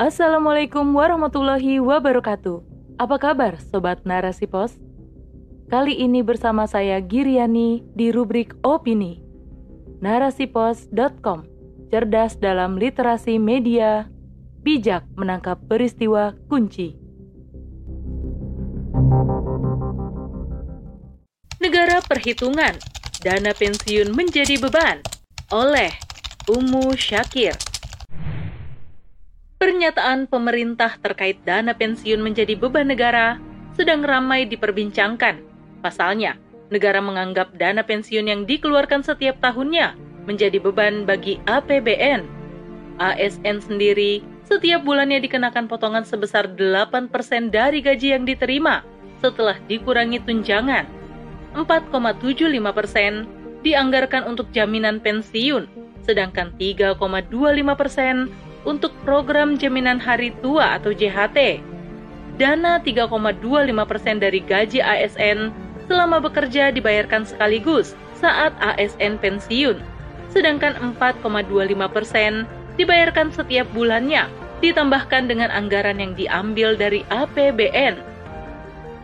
Assalamualaikum warahmatullahi wabarakatuh. Apa kabar Sobat Narasi Pos? Kali ini bersama saya Giriani di rubrik Opini. Narasipos.com Cerdas dalam literasi media, bijak menangkap peristiwa kunci. Negara Perhitungan, Dana Pensiun Menjadi Beban oleh Umu Syakir. Pernyataan pemerintah terkait dana pensiun menjadi beban negara sedang ramai diperbincangkan. Pasalnya, negara menganggap dana pensiun yang dikeluarkan setiap tahunnya menjadi beban bagi APBN. ASN sendiri setiap bulannya dikenakan potongan sebesar 8% dari gaji yang diterima setelah dikurangi tunjangan. 4,75% dianggarkan untuk jaminan pensiun, sedangkan 3,25% untuk program jaminan hari tua atau JHT. Dana 3,25% dari gaji ASN selama bekerja dibayarkan sekaligus saat ASN pensiun, sedangkan 4,25% dibayarkan setiap bulannya, ditambahkan dengan anggaran yang diambil dari APBN.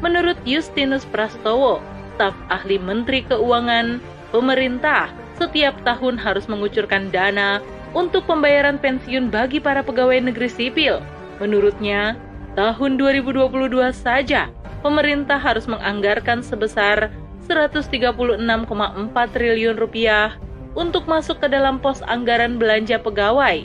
Menurut Justinus Prastowo, staf ahli Menteri Keuangan, pemerintah setiap tahun harus mengucurkan dana untuk pembayaran pensiun bagi para pegawai negeri sipil. Menurutnya, tahun 2022 saja pemerintah harus menganggarkan sebesar 136,4 triliun rupiah untuk masuk ke dalam pos anggaran belanja pegawai.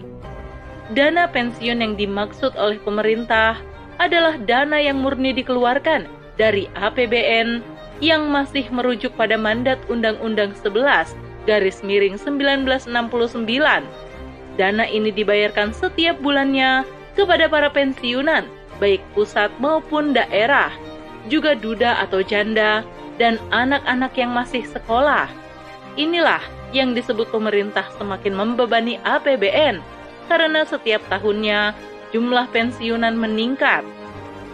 Dana pensiun yang dimaksud oleh pemerintah adalah dana yang murni dikeluarkan dari APBN yang masih merujuk pada mandat Undang-Undang 11 garis miring 1969 Dana ini dibayarkan setiap bulannya kepada para pensiunan, baik pusat maupun daerah, juga duda atau janda, dan anak-anak yang masih sekolah. Inilah yang disebut pemerintah semakin membebani APBN karena setiap tahunnya jumlah pensiunan meningkat.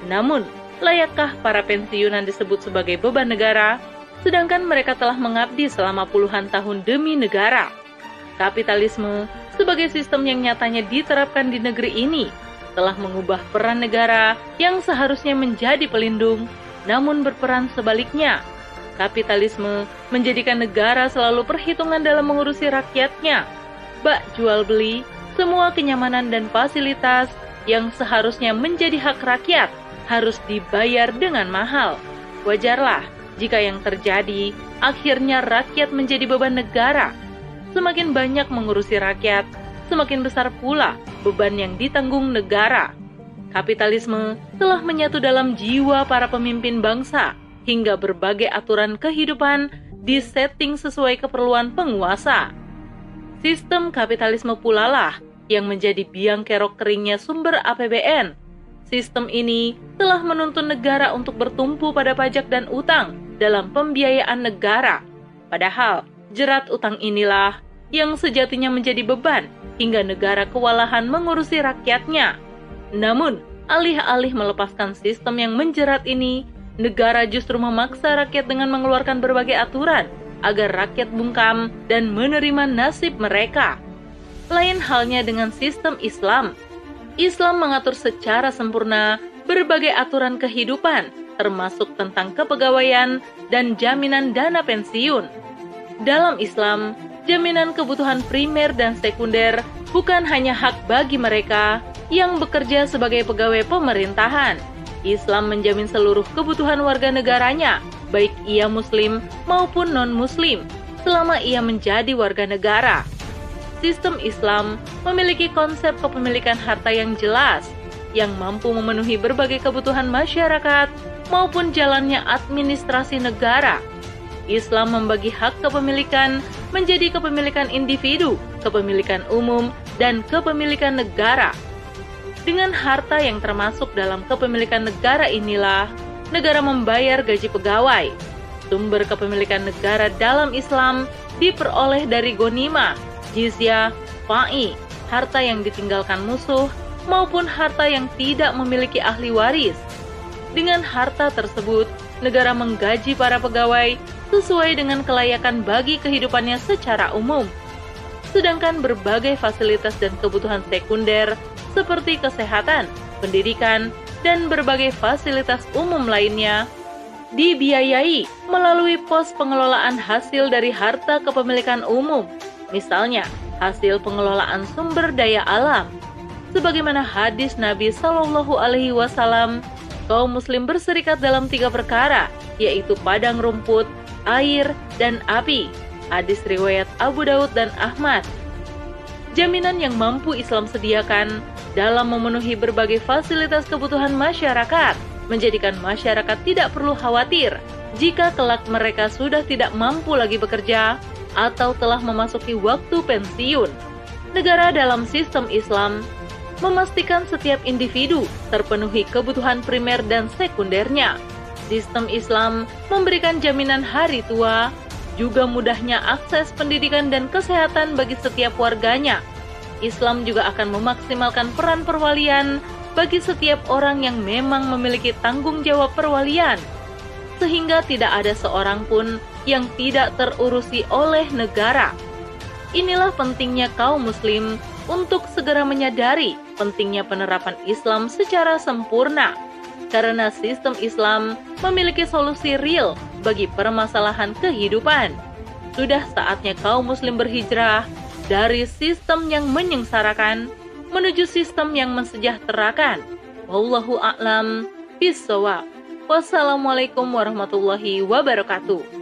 Namun, layakkah para pensiunan disebut sebagai beban negara, sedangkan mereka telah mengabdi selama puluhan tahun demi negara? Kapitalisme sebagai sistem yang nyatanya diterapkan di negeri ini telah mengubah peran negara yang seharusnya menjadi pelindung, namun berperan sebaliknya. Kapitalisme menjadikan negara selalu perhitungan dalam mengurusi rakyatnya. Bak jual beli, semua kenyamanan dan fasilitas yang seharusnya menjadi hak rakyat harus dibayar dengan mahal. Wajarlah jika yang terjadi akhirnya rakyat menjadi beban negara Semakin banyak mengurusi rakyat, semakin besar pula beban yang ditanggung negara. Kapitalisme telah menyatu dalam jiwa para pemimpin bangsa hingga berbagai aturan kehidupan disetting sesuai keperluan penguasa. Sistem kapitalisme pula lah yang menjadi biang kerok keringnya sumber APBN. Sistem ini telah menuntun negara untuk bertumpu pada pajak dan utang dalam pembiayaan negara. Padahal, jerat utang inilah yang sejatinya menjadi beban hingga negara kewalahan mengurusi rakyatnya. Namun, alih-alih melepaskan sistem yang menjerat ini, negara justru memaksa rakyat dengan mengeluarkan berbagai aturan agar rakyat bungkam dan menerima nasib mereka. Lain halnya dengan sistem Islam. Islam mengatur secara sempurna berbagai aturan kehidupan, termasuk tentang kepegawaian dan jaminan dana pensiun. Dalam Islam, jaminan kebutuhan primer dan sekunder bukan hanya hak bagi mereka yang bekerja sebagai pegawai pemerintahan. Islam menjamin seluruh kebutuhan warga negaranya, baik ia muslim maupun non-muslim, selama ia menjadi warga negara. Sistem Islam memiliki konsep kepemilikan harta yang jelas, yang mampu memenuhi berbagai kebutuhan masyarakat maupun jalannya administrasi negara Islam membagi hak kepemilikan menjadi kepemilikan individu, kepemilikan umum, dan kepemilikan negara. Dengan harta yang termasuk dalam kepemilikan negara inilah, negara membayar gaji pegawai. Sumber kepemilikan negara dalam Islam diperoleh dari gonima, jizya, fa'i, harta yang ditinggalkan musuh, maupun harta yang tidak memiliki ahli waris. Dengan harta tersebut, negara menggaji para pegawai sesuai dengan kelayakan bagi kehidupannya secara umum. Sedangkan berbagai fasilitas dan kebutuhan sekunder seperti kesehatan, pendidikan, dan berbagai fasilitas umum lainnya dibiayai melalui pos pengelolaan hasil dari harta kepemilikan umum, misalnya hasil pengelolaan sumber daya alam. Sebagaimana hadis Nabi Shallallahu Alaihi Wasallam, kaum Muslim berserikat dalam tiga perkara, yaitu padang rumput, air, dan api. Hadis riwayat Abu Daud dan Ahmad. Jaminan yang mampu Islam sediakan dalam memenuhi berbagai fasilitas kebutuhan masyarakat, menjadikan masyarakat tidak perlu khawatir jika kelak mereka sudah tidak mampu lagi bekerja atau telah memasuki waktu pensiun. Negara dalam sistem Islam memastikan setiap individu terpenuhi kebutuhan primer dan sekundernya. Sistem Islam memberikan jaminan hari tua, juga mudahnya akses pendidikan dan kesehatan bagi setiap warganya, Islam juga akan memaksimalkan peran perwalian bagi setiap orang yang memang memiliki tanggung jawab perwalian, sehingga tidak ada seorang pun yang tidak terurusi oleh negara. Inilah pentingnya kaum Muslim untuk segera menyadari pentingnya penerapan Islam secara sempurna, karena sistem Islam memiliki solusi real bagi permasalahan kehidupan. Sudah saatnya kaum Muslim berhijrah dari sistem yang menyengsarakan menuju sistem yang mensejahterakan. Wallahu a'lam bishawab. Wassalamualaikum warahmatullahi wabarakatuh.